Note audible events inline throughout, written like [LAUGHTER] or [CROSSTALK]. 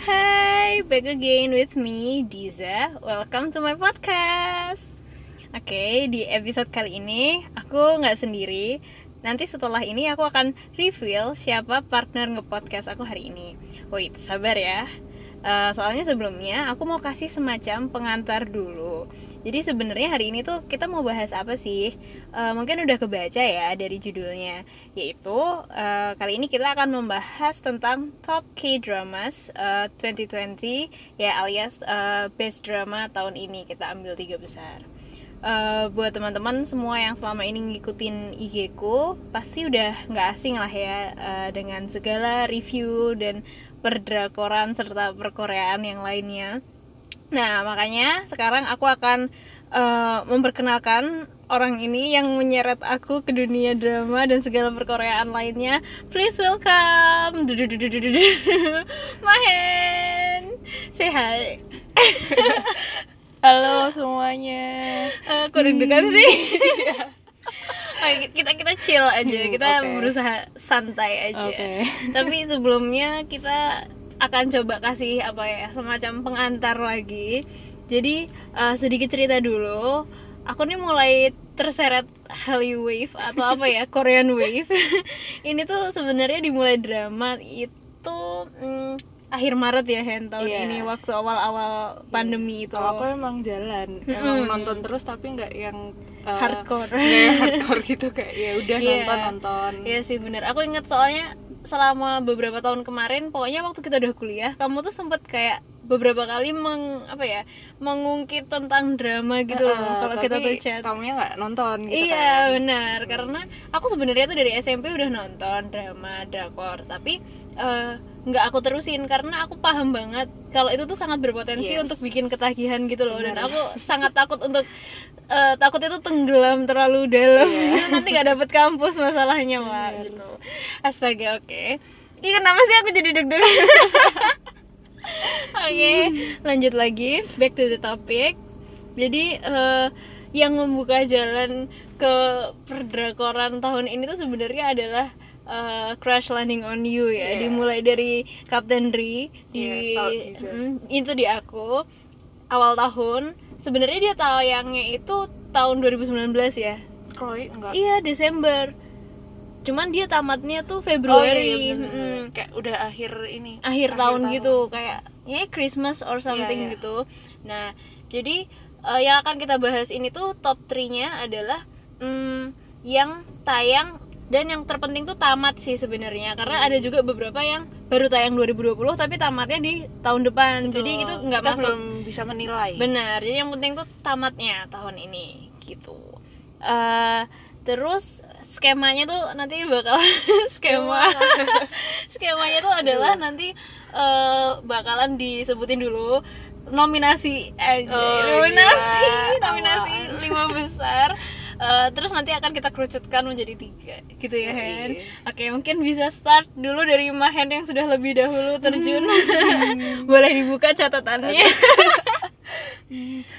Hai, back again with me, Diza. Welcome to my podcast. Oke, di episode kali ini aku nggak sendiri. Nanti setelah ini aku akan reveal siapa partner ngepodcast aku hari ini. Wait, sabar ya. Uh, soalnya sebelumnya aku mau kasih semacam pengantar dulu. Jadi sebenarnya hari ini tuh kita mau bahas apa sih? Uh, mungkin udah kebaca ya dari judulnya, yaitu uh, kali ini kita akan membahas tentang top K-dramas uh, 2020 ya alias uh, best drama tahun ini kita ambil tiga besar. Uh, buat teman-teman semua yang selama ini ngikutin IG ku pasti udah nggak asing lah ya uh, dengan segala review dan perdrakoran serta perkoreaan yang lainnya Nah, makanya sekarang aku akan uh, memperkenalkan orang ini yang menyeret aku ke dunia drama dan segala perkoreaan lainnya. Please welcome [LAUGHS] Mahen. Say hi. [LAUGHS] Halo semuanya. Uh, kok deg-degan sih? [LAUGHS] kita kita chill aja, kita okay. berusaha santai aja. Okay. Tapi sebelumnya kita akan coba kasih apa ya semacam pengantar lagi jadi uh, sedikit cerita dulu aku nih mulai terseret Hallyu Wave atau apa ya [LAUGHS] Korean Wave [LAUGHS] ini tuh sebenarnya dimulai drama itu hmm, akhir Maret ya Hen tahun yeah. ini waktu awal-awal pandemi itu. Kalau aku emang jalan, mm emang nonton terus tapi nggak yang uh, hardcore, [LAUGHS] hardcore gitu kayak ya udah yeah. nonton nonton. Iya yeah, sih bener. Aku inget soalnya selama beberapa tahun kemarin pokoknya waktu kita udah kuliah kamu tuh sempet kayak beberapa kali meng apa ya mengungkit tentang drama gitu uh, loh kalau kita tuh chat kamu nggak nonton gitu iya kan? benar karena aku sebenarnya tuh dari SMP udah nonton drama drakor tapi uh, nggak aku terusin karena aku paham banget kalau itu tuh sangat berpotensi yes. untuk bikin ketagihan gitu loh Bener. dan aku sangat takut untuk uh, takut itu tenggelam terlalu dalam yeah. [LAUGHS] nanti nggak dapet kampus masalahnya mah gitu astaga oke okay. ini kenapa sih aku jadi deg-degan [LAUGHS] oke okay, lanjut lagi back to the topic jadi uh, yang membuka jalan ke perdrakoran tahun ini tuh sebenarnya adalah uh, Crash Landing on You ya, yeah. dimulai dari Captain Ri di yeah, mm, itu di aku awal tahun. Sebenarnya dia tayangnya itu tahun 2019 ya. Chloe enggak. Iya, Desember. Cuman dia tamatnya tuh Februari. Oh, iya, mm, kayak udah akhir ini. Akhir, akhir tahun, tahun gitu, kayak ya Christmas or iya, something yeah, yeah. gitu. Nah, jadi uh, yang akan kita bahas ini tuh top 3-nya adalah um, yang tayang dan yang terpenting tuh tamat sih sebenarnya. Karena ada juga beberapa yang baru tayang 2020 tapi tamatnya di tahun depan. Betul. jadi itu nggak masuk. belum bisa menilai. Benar. Jadi yang penting tuh tamatnya tahun ini gitu. Uh, terus skemanya tuh nanti bakal [LAUGHS] skema. [LAUGHS] Skemanya tuh adalah nanti uh, bakalan disebutin dulu nominasi eh, oh, nominasi iya. nominasi lima besar [LAUGHS] uh, terus nanti akan kita kerucutkan menjadi tiga gitu ya Hen oke mungkin bisa start dulu dari Mahen yang sudah lebih dahulu terjun. Hmm. [LAUGHS] boleh dibuka catatannya.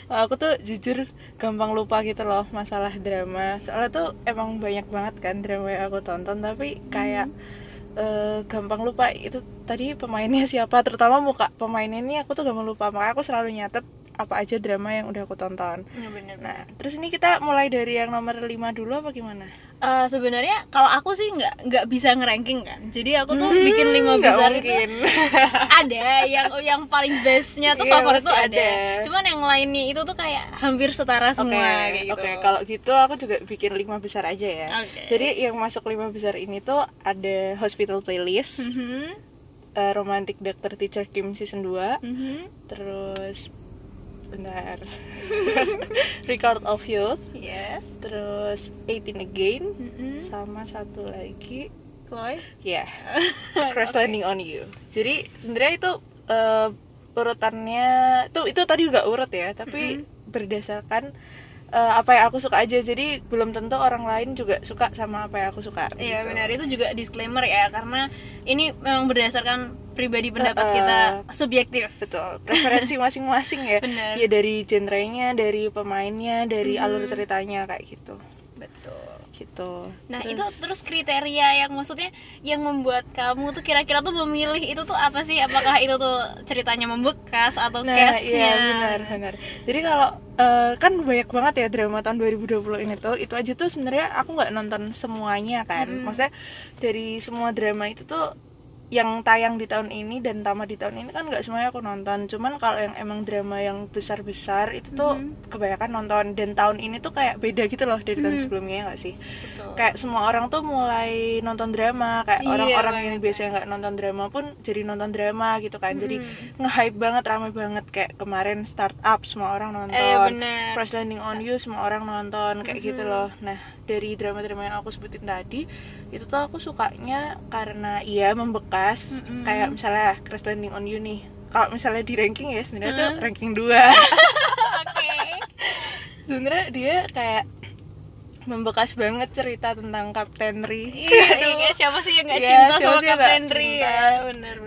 Aku tuh jujur gampang lupa gitu loh masalah drama. Soalnya tuh emang banyak banget kan drama yang aku tonton tapi kayak hmm. uh, gampang lupa itu tadi pemainnya siapa. Terutama muka pemainnya ini aku tuh gampang lupa. Makanya aku selalu nyatet apa aja drama yang udah aku tonton. Ya, bener, nah, terus ini kita mulai dari yang nomor 5 dulu apa gimana? Uh, sebenarnya kalau aku sih nggak nggak bisa ngeranking kan. Jadi aku tuh hmm, bikin lima besar mungkin. itu [LAUGHS] ada yang yang paling bestnya tuh yeah, favorit tuh ada. ada. Cuman yang lainnya itu tuh kayak hampir setara semua okay, kayak gitu. Oke, okay. kalau gitu aku juga bikin lima besar aja ya. Okay. Jadi yang masuk lima besar ini tuh ada Hospital Playlist. Mm -hmm. uh, Romantic Doctor Teacher Kim season 2 mm -hmm. Terus benar [LAUGHS] Record of Youth yes terus Eighteen Again mm -hmm. sama satu lagi Chloe ya yeah. [LAUGHS] Crash okay. Landing on You jadi sebenarnya itu uh, urutannya tuh itu tadi juga urut ya tapi mm -hmm. berdasarkan uh, apa yang aku suka aja. Jadi belum tentu orang lain juga suka sama apa yang aku suka iya gitu. benar. Itu juga disclaimer ya karena ini memang berdasarkan pribadi pendapat uh, kita subjektif. Betul. Preferensi [LAUGHS] masing-masing ya. Bener. ya dari genrenya dari pemainnya dari hmm. alur ceritanya kayak gitu gitu Nah itu terus kriteria yang maksudnya yang membuat kamu tuh kira-kira tuh memilih itu tuh apa sih? Apakah itu tuh ceritanya membekas atau Nah, case-nya? iya benar benar. Jadi kalau eh, kan banyak banget ya drama tahun 2020 ini tuh, itu aja tuh sebenarnya aku nggak nonton semuanya kan. Mm-mm. Maksudnya dari semua drama itu tuh yang tayang di tahun ini dan tamat di tahun ini kan nggak semuanya aku nonton. Cuman kalau yang emang drama yang besar-besar itu tuh Mhm. kebanyakan nonton. Dan tahun ini tuh kayak beda gitu loh dari tahun Mhm. sebelumnya ya nggak sih? Betul. Kayak semua orang tuh mulai nonton drama. Kayak Iya, orang-orang yang banget, biasanya nggak nonton drama pun jadi nonton drama gitu kan. Jadi Mhm. nge-hype banget ramai banget kayak kemarin startup semua orang nonton Eh benar. Crash Landing on You semua orang nonton kayak gitu Mhm. loh nah dari drama-drama yang aku sebutin tadi itu tuh aku sukanya karena iya membekas Mhm. kayak misalnya Crash Landing on You nih kalau misalnya di ranking ya sebenarnya tuh Mhm. ranking 2 [LAUGHS] Oke. sebenarnya dia kayak membekas banget cerita tentang Kapten Ri Iya, iya, siapa sih yang gak Iya, cinta sama Kapten Ri ya?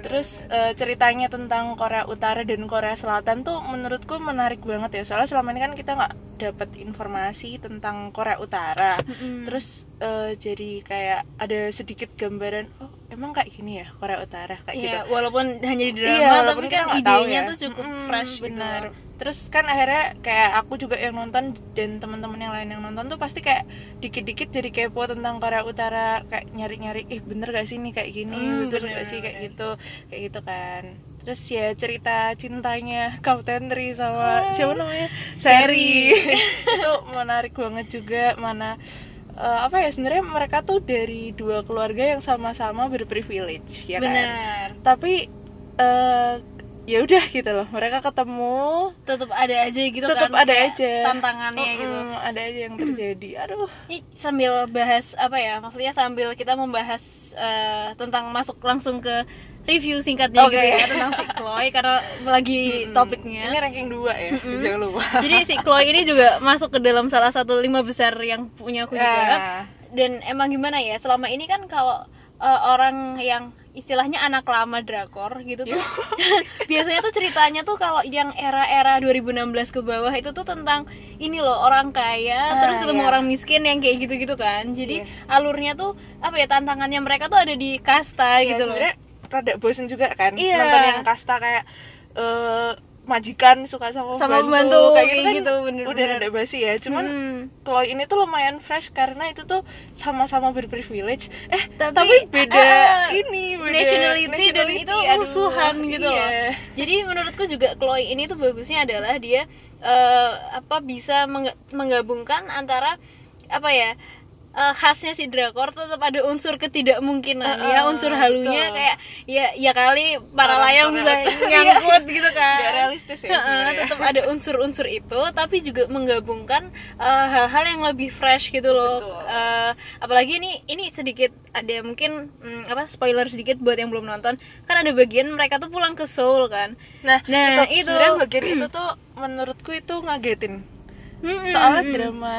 Terus eh, ceritanya tentang Korea Utara dan Korea Selatan tuh menurutku menarik banget ya soalnya selama ini kan kita nggak dapat informasi tentang Korea Utara. Mm-mm. Terus eh, jadi kayak ada sedikit gambaran oh emang kayak gini ya Korea Utara kayak gitu. Iya, walaupun hanya di drama, Iya, tapi kan idenya ya. tuh cukup Mm-mm, fresh benar. gitu. Terus kan akhirnya kayak aku juga yang nonton dan teman-teman yang lain yang nonton tuh pasti kayak dikit-dikit jadi kepo tentang Korea Utara kayak nyari-nyari eh bener gak sih nih kayak gini Hmm, bener bener, gak sih kayak bener. gitu kayak gitu kan terus ya cerita cintanya [LAUGHS] Kapten Ri sama siapa namanya Seri. [LAUGHS] itu menarik banget juga mana eh, apa ya sebenarnya mereka tuh dari dua keluarga yang sama-sama berprivilege ya kan Benar. tapi eh ya udah gitu loh mereka ketemu Tetap ada aja gitu tetap kan. ada aja tantangannya Mm-mm, gitu. ada aja yang terjadi aduh Ini sambil bahas apa ya? Maksudnya sambil kita membahas eh, tentang masuk langsung ke review singkatnya Oke. gitu ya tentang si Chloe karena lagi topiknya. ini ranking 2 ya Mm-mm. jangan lupa Jadi si Chloe ini juga masuk ke dalam salah satu lima besar yang punya aku juga. Ya. Dan emang gimana ya? Selama ini kan kalau eh, orang yang istilahnya anak lama drakor gitu tuh [LAUGHS] biasanya tuh ceritanya tuh kalau yang era-era 2016 ke bawah itu tuh tentang ini loh orang kaya Ah, terus ketemu iya. orang miskin yang kayak gitu-gitu kan jadi Iya. alurnya tuh apa ya tantangannya mereka tuh ada di kasta Ya, gitu loh rada bosen juga kan Iya. nonton yang kasta kayak eh, majikan suka sama, Sama kayak pembantu, gitu, kayak kan gitu, bener-bener. udah rada basi ya cuman Hmm. kalau ini tuh lumayan fresh karena itu tuh sama-sama berprivilege eh Tapi, tapi, beda ah, ini beda nationality, dan itu aduh, musuhan gitu loh. iya. Jadi menurutku juga Chloe ini tuh bagusnya adalah dia eh, apa bisa mengga- menggabungkan antara apa ya eh, khasnya si drakor tetap ada unsur ketidakmungkinan Uh-uh, ya unsur halunya betul. kayak ya ya kali para layang bisa Iya. nyangkut [LAUGHS] gitu kan Nggak realistis ya sebenarnya. tetap ada [LAUGHS] unsur-unsur itu tapi juga menggabungkan eh, hal-hal yang lebih fresh gitu loh Betul. Eh, apalagi ini ini sedikit ada mungkin mm, apa spoiler sedikit buat yang belum nonton kan ada bagian mereka tuh pulang ke Seoul kan nah, Nah, itu, itu. sebenarnya [CLEARS THROAT] bagian itu tuh menurutku itu ngagetin Mm-mm, soalnya drama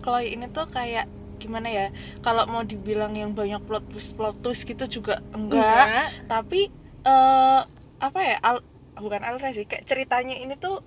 Chloe ini tuh kayak gimana ya kalau mau dibilang yang banyak plot twist plot twist gitu juga enggak, Enggak. tapi eh apa ya al bukan alurnya sih kayak ceritanya ini tuh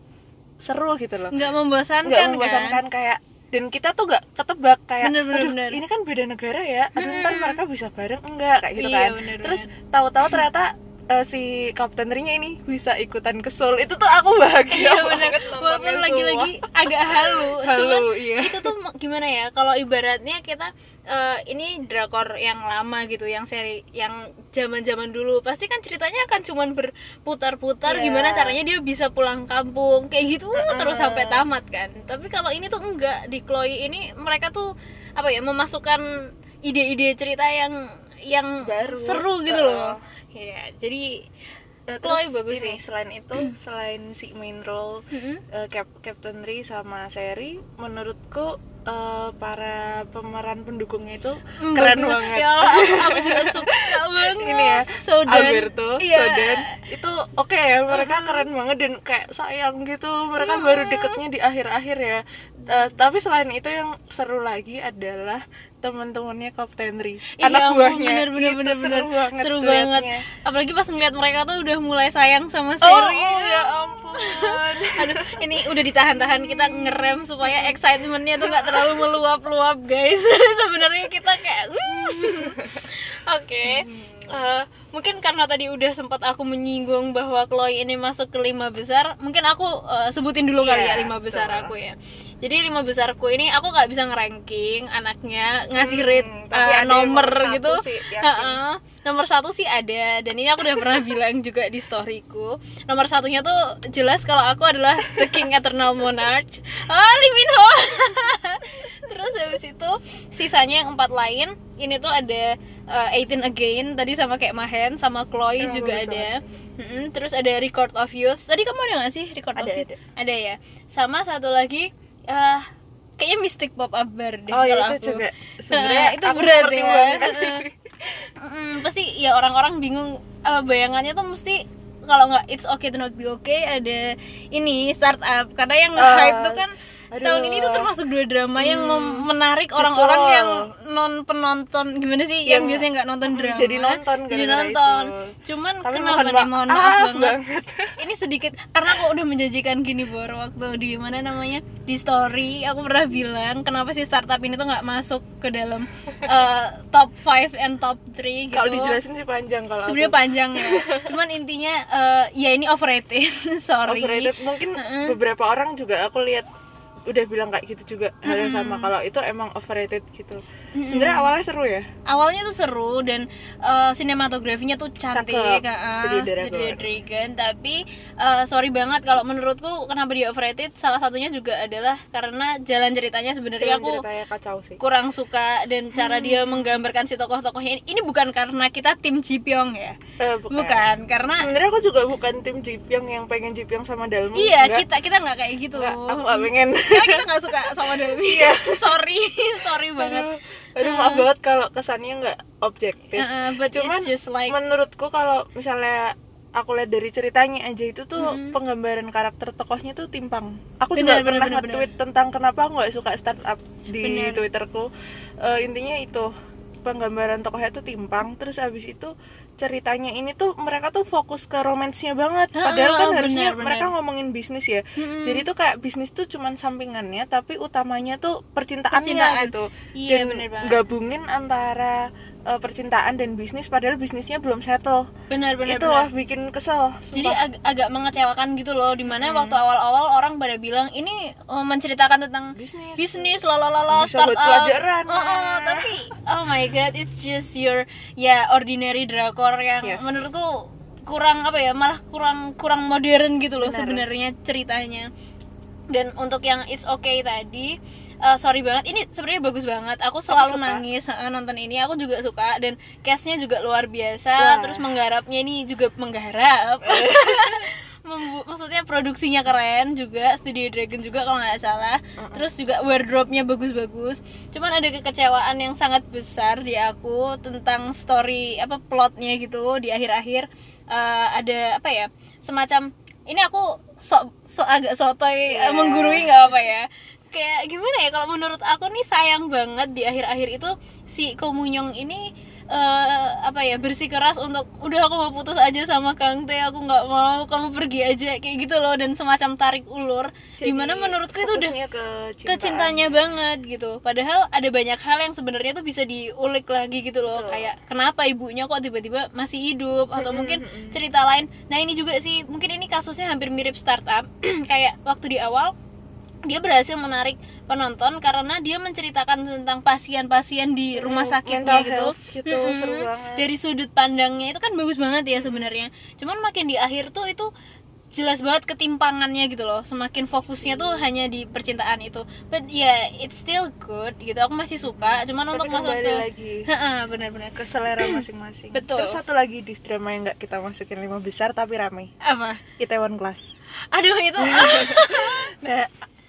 seru gitu loh nggak membosankan nggak membosankan kan kayak dan kita tuh nggak ketebak kayak Bener, bener, aduh bener. ini kan beda negara ya aduh Mm-mm. ntar mereka bisa bareng enggak kayak gitu Iya, kan bener, terus tahu-tahu ternyata eh, si kapten Rinya ini bisa ikutan ke Seoul itu tuh aku bahagia Iya banget Walaupun lagi-lagi agak halu, [LAUGHS] Halu, cuman iya. itu tuh gimana ya? Kalau ibaratnya kita eh, ini drakor yang lama gitu, yang seri yang zaman-zaman dulu, pasti kan ceritanya akan cuman berputar-putar Iya. gimana caranya dia bisa pulang kampung kayak gitu Mm-mm. terus sampai tamat kan. Tapi kalau ini tuh enggak di Chloe ini mereka tuh apa ya memasukkan ide-ide cerita yang yang Baru. seru gitu Uh-uh. loh. Ya, jadi Chloe terus bagus ini, sih. selain itu selain si main role Mm-mm. eh, Cap Captain Ri sama Seri menurutku eh, para pemeran pendukungnya itu Hmm, keren bagus. banget. Ya Allah, aku, juga [LAUGHS] suka banget. ini ya Sodan. Alberto, Iya. Sodan. Itu oke ya mereka keren banget dan kayak sayang gitu. Mereka baru deketnya di akhir-akhir ya. Eh, tapi selain itu yang seru lagi adalah teman-temannya Kapten Ri Iya anak buahnya. bener, bener, itu bener, seru bener. banget seru banget. apalagi pas ngeliat mereka tuh udah mulai sayang sama oh, seri oh, ya ampun [LAUGHS] Aduh, ini udah ditahan-tahan kita ngerem supaya excitementnya tuh nggak terlalu meluap-luap guys. [LAUGHS] Sebenarnya kita kayak, [LAUGHS] oke. Eh, mungkin karena tadi udah sempat aku menyinggung bahwa Chloe ini masuk ke lima besar, mungkin aku eh, sebutin dulu kali ya Iya, lima besar betul. aku ya. Jadi lima besarku ini aku nggak bisa ngeranking anaknya, ngasih rate Hmm, tapi ada yang nomor gitu. sih, yakin. Heeh. nomor satu sih ada dan ini aku udah pernah [LAUGHS] bilang juga di storyku. Nomor satunya tuh jelas kalau aku adalah the king eternal monarch. Ah Lee Min Ho. [LAUGHS] Terus habis itu sisanya yang empat lain ini tuh ada uh, 18 again tadi sama kayak Mahen sama Chloe Emang juga ada. Mm-mm, terus ada record of youth. Tadi kamu ada nggak sih record of Ada, youth ada ya? Sama satu lagi eh kayaknya Mystic Pop Akbar deh oh ya itu aku. juga Nah, [LAUGHS] sebenarnya itu aku berat ya. Mm, pasti ya orang-orang bingung eh, bayangannya tuh mesti kalau nggak it's okay to not be okay ada ini startup karena yang Ah, hype tuh kan aduh. tahun ini tuh termasuk dua drama yang Hmm, mem- menarik orang-orang yang non penonton. Gimana sih? Yang, Yang biasanya nggak nonton drama. jadi nonton jadi nonton itu. cuman Tapi kenapa mohon nih? mohon maaf maaf [LAUGHS] banget, banget. [LAUGHS] ini sedikit karena aku udah menjanjikan gini bor waktu di mana namanya? Di story aku pernah bilang kenapa sih startup ini tuh nggak masuk ke dalam [LAUGHS] eh, top 5 and top 3 gitu? Kalau dijelasin sih panjang kalau sebenarnya panjang ya. Cuman intinya eh, ya ini overrated. Sorry. Overrated. Mungkin Heeh. beberapa orang juga aku lihat udah bilang kayak gitu juga hal yang sama. Kalau itu emang overrated gitu sebenarnya awalnya seru ya? Awalnya tuh seru dan eh, sinematografinya tuh cantik Cakep. ah, Studio Dragon. Studio Dragon. Tapi eh, sorry banget kalau menurutku kenapa dia overrated salah satunya juga adalah karena jalan ceritanya sebenarnya aku ceritanya kacau sih. kurang suka dan cara dia menggambarkan si tokoh-tokohnya ini. Ini bukan karena kita tim Ji Pyong ya? Eh, bukan. Karena sebenarnya aku juga bukan tim Jipyong yang pengen Jipyong sama Dalmi. Iya Enggak. kita kita nggak kayak gitu. Enggak, aku gak pengen. Karena kita nggak suka sama Delmi [LAUGHS] Iya. sorry [LAUGHS] sorry banget. Aduh, aduh maaf banget kalau kesannya nggak objektif. Uh-uh, but cuman it's just like menurutku kalau misalnya aku lihat dari ceritanya aja itu tuh Mm-mm. penggambaran karakter tokohnya tuh timpang. Aku Benar, juga benar, pernah nge-tweet tentang kenapa aku nggak suka startup di Benar. twitterku. Eh, intinya itu penggambaran tokohnya tuh timpang terus abis itu ceritanya ini tuh mereka tuh fokus ke romansnya banget Ha, padahal kan benar, harusnya benar. mereka ngomongin bisnis ya Mm-mm. jadi tuh kayak bisnis tuh cuman sampingannya tapi utamanya tuh percintaannya Percintaan. gitu Iya, dan banget. gabungin antara eh, percintaan dan bisnis padahal bisnisnya belum settle benar benar itu wah bikin kesel jadi sumpah. ag- agak mengecewakan gitu loh di mana Hmm. waktu awal-awal orang pada bilang ini oh, menceritakan tentang bisnis bisnis lalalala Bisa startup pelajaran. Oh, oh, [LAUGHS] tapi oh my god it's just your ya ordinary drakor yang Yes. menurutku kurang apa ya malah kurang kurang modern gitu loh Benar. sebenarnya ceritanya dan untuk yang it's okay tadi eh, sorry banget. Ini sebenarnya bagus banget. Aku selalu suka. nangis nonton ini. Aku juga suka. Dan castnya juga luar biasa. Wah. terus menggarapnya ini juga menggarap. [LAUGHS] [LAUGHS] Membu- maksudnya produksinya keren juga. Studio Dragon juga kalau nggak salah. Terus juga wardrobe-nya bagus-bagus. Cuman ada kekecewaan yang sangat besar di aku tentang story apa plotnya gitu di akhir-akhir. Eh, ada apa ya semacam ini aku sok sok agak sotoy eh, Iya. menggurui nggak apa ya kayak gimana ya kalau menurut aku nih sayang banget di akhir-akhir itu si Komunyong ini eh, apa ya bersikeras untuk udah aku mau putus aja sama Kang Tae aku nggak mau kamu pergi aja kayak gitu loh dan semacam tarik ulur. Jadi, di mana menurutku itu udah ke ke cintanya banget gitu. Padahal ada banyak hal yang sebenarnya tuh bisa diulik lagi gitu loh. Betul. kayak kenapa ibunya kok tiba-tiba masih hidup? Atau mungkin cerita lain. Nah ini juga sih mungkin ini kasusnya hampir mirip startup. [CLEARS THROAT] Kayak waktu di awal dia berhasil menarik penonton karena dia menceritakan tentang pasien-pasien di rumah Hmm, sakitnya mental gitu, gitu, Mm-mm. seru banget. dari sudut pandangnya itu kan bagus banget ya sebenarnya. Cuman makin di akhir tuh itu jelas banget ketimpangannya gitu loh. Semakin fokusnya tuh hanya di percintaan itu. But yeah it's still good gitu. Aku masih suka cuman tapi untuk masuk ke lagi [LAUGHS] Heeh, benar-benar. ke selera masing-masing. Betul. terus satu lagi di drama yang nggak kita masukin lima besar tapi rame. Apa? Itaewon Class. Aduh itu [LAUGHS] nah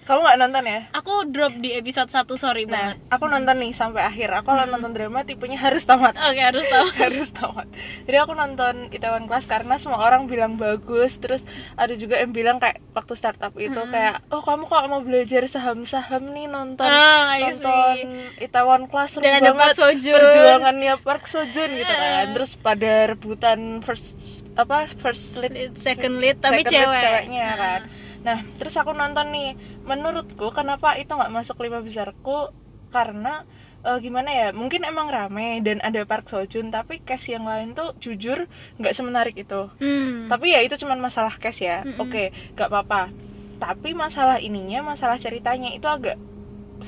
kamu nggak nonton ya? Aku drop di episode 1 sorry nah banget. aku nonton nih sampai akhir. Aku kalau nonton drama tipenya harus tamat. Oke harus [LAUGHS] tahu harus tamat. Jadi aku nonton Itaewon Class karena semua orang bilang bagus terus ada juga yang bilang kayak waktu startup itu Hmm. kayak oh kamu kalau mau belajar saham-saham nih? Nonton Ah, I nonton. Itaewon Class seru Dan ada Park banget Seo-joon. perjuangannya Park Seo-joon gitu kan. Ah. terus pada rebutan first apa first lead second lead tapi second lead cewek. ceweknya Ah. kan nah terus aku nonton nih menurutku kenapa itu nggak masuk lima besarku karena eh, gimana ya mungkin emang rame dan ada Park Seo Joon tapi cast yang lain tuh jujur nggak semenarik itu Hmm. tapi ya itu cuman masalah cast ya Mm-mm. oke nggak apa-apa tapi masalah ininya masalah ceritanya itu agak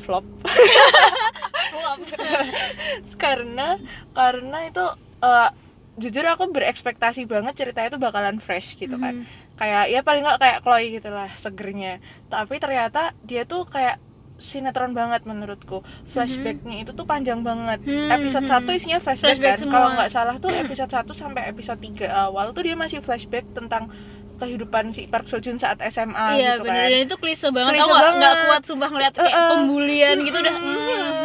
flop [LAUGHS] [LAUGHS] Flop. karena karena itu eh, jujur aku berekspektasi banget ceritanya itu bakalan fresh gitu kan. Kayak ya paling nggak kayak Chloe gitu lah segernya. Tapi ternyata dia tuh kayak sinetron banget menurutku. Flashbacknya itu tuh panjang banget. Hmm, episode hmm. 1 isinya flashback, Flashback kan kalau nggak salah tuh [CLEARS THROAT] episode 1 sampai episode 3 awal tuh dia masih flashback tentang kehidupan si Park Seo Joon saat SMA iya gitu bener kan dan itu klise banget Klise gak, banget. nggak kuat sumpah ngeliat kayak Uh-uh. pembulian gitu udah Hmm,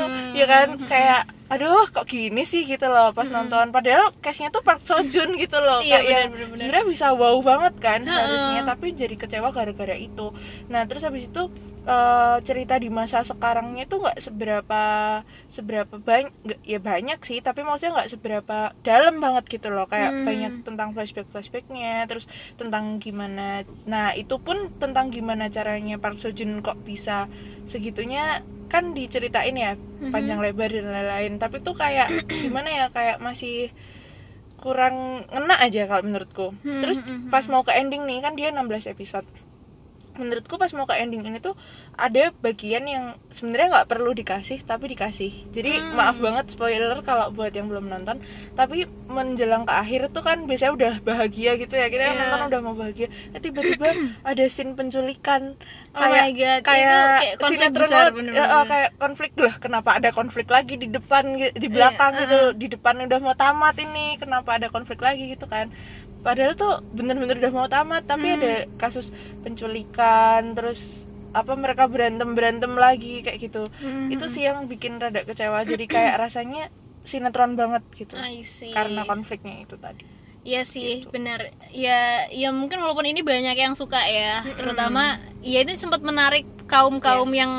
hmm. ya kan kayak aduh kok gini sih gitu loh pas Hmm. nonton padahal castnya tuh Park Seo Joon gitu loh Iya, kayak yang bener, bener, bener. sebenarnya bisa wow banget kan Heeh. harusnya tapi jadi kecewa gara-gara itu nah terus habis itu eh, cerita di masa sekarangnya tuh nggak seberapa seberapa banyak ya banyak sih tapi maksudnya nggak seberapa dalam banget gitu loh. Kayak Hmm. banyak tentang flashback flashbacknya terus tentang gimana nah itu pun tentang gimana caranya Park Seo Joon kok bisa segitunya kan diceritain ya Mhm. panjang lebar dan lain-lain. Tapi tuh kayak [CLEARS THROAT] gimana ya kayak masih kurang ngena aja kalau menurutku. Hmm, terus hmm, hmm, pas mau ke ending nih kan dia 16 episode menurutku pas mau ke ending ini tuh ada bagian yang sebenarnya nggak perlu dikasih tapi dikasih jadi Hmm. maaf banget spoiler kalau buat yang belum nonton tapi menjelang ke akhir tuh kan biasanya udah bahagia gitu ya kita kan Iya. nonton udah mau bahagia eh, tiba-tiba [CLEARS THROAT] ada scene penculikan Oh my God, itu kayak kayak konflik besar, banget. bener-bener. Ya, oh, kayak konflik lah kenapa ada konflik lagi di depan di belakang Iya, gitu di depan udah mau tamat ini kenapa ada konflik lagi gitu kan padahal tuh bener-bener udah mau tamat tapi Hmm. ada kasus penculikan terus apa mereka berantem berantem lagi kayak gitu Hmm. itu sih yang bikin rada kecewa jadi kayak rasanya sinetron banget gitu I see. karena konfliknya itu tadi Iya sih, Gitu. benar. Ya, ya mungkin walaupun ini banyak yang suka ya, terutama ya ini sempat menarik kaum kaum Yes. yang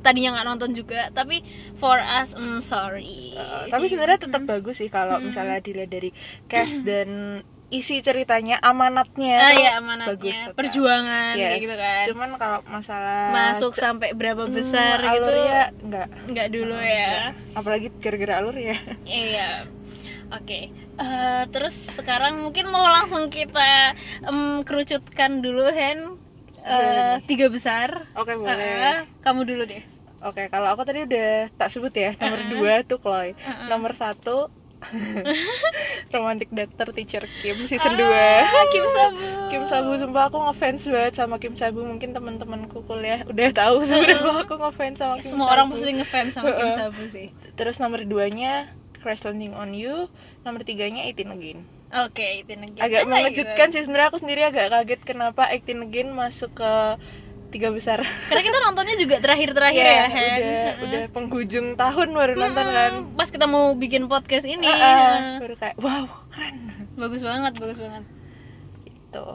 tadinya nggak nonton juga, tapi for us, mm, sorry. Uh, tapi sebenarnya tetap bagus sih kalau Hmm. misalnya dilihat dari cast dan isi ceritanya amanatnya ah ya amanatnya, bagus tetap. perjuangan kayak Yes, gitu kan. cuman kalau masalah Masuk sampai berapa hmm, besar gitu, alurnya enggak nggak dulu ya. apalagi gara-gara alur ya [LAUGHS] Iya. Oke. Eh, terus sekarang mungkin mau langsung kita em, kerucutkan dulu Hen Eh, nih? tiga besar. oke boleh Eh, kamu dulu deh. oke kalau aku tadi udah tak sebut ya nomor Uh-uh. dua tuh Chloe Uh-uh. nomor satu [LAUGHS] romantic doctor teacher Kim season Ah, 2 Kim Sabu. Kim Sabu sumpah aku ngefans banget sama Kim Sabu mungkin teman-temanku kuliah udah tahu [LAUGHS] sebenarnya aku ngefans sama Kim Semua Sabu. orang pasti ngefans sama Kim Uh-uh. [LAUGHS] Sabu sih. terus nomor duanya Crash Landing on You nomor tiganya 18 Again Oke, itu negara. agak mengejutkan sih sebenarnya aku sendiri agak kaget kenapa 18 Again masuk ke tiga besar Karena kita nontonnya juga terakhir-terakhir Iya, ya, Hen. udah udah penghujung tahun baru nonton kan. Pas kita mau bikin podcast ini. Ah, heeh. baru kayak wow keren Bagus banget, bagus banget. gitu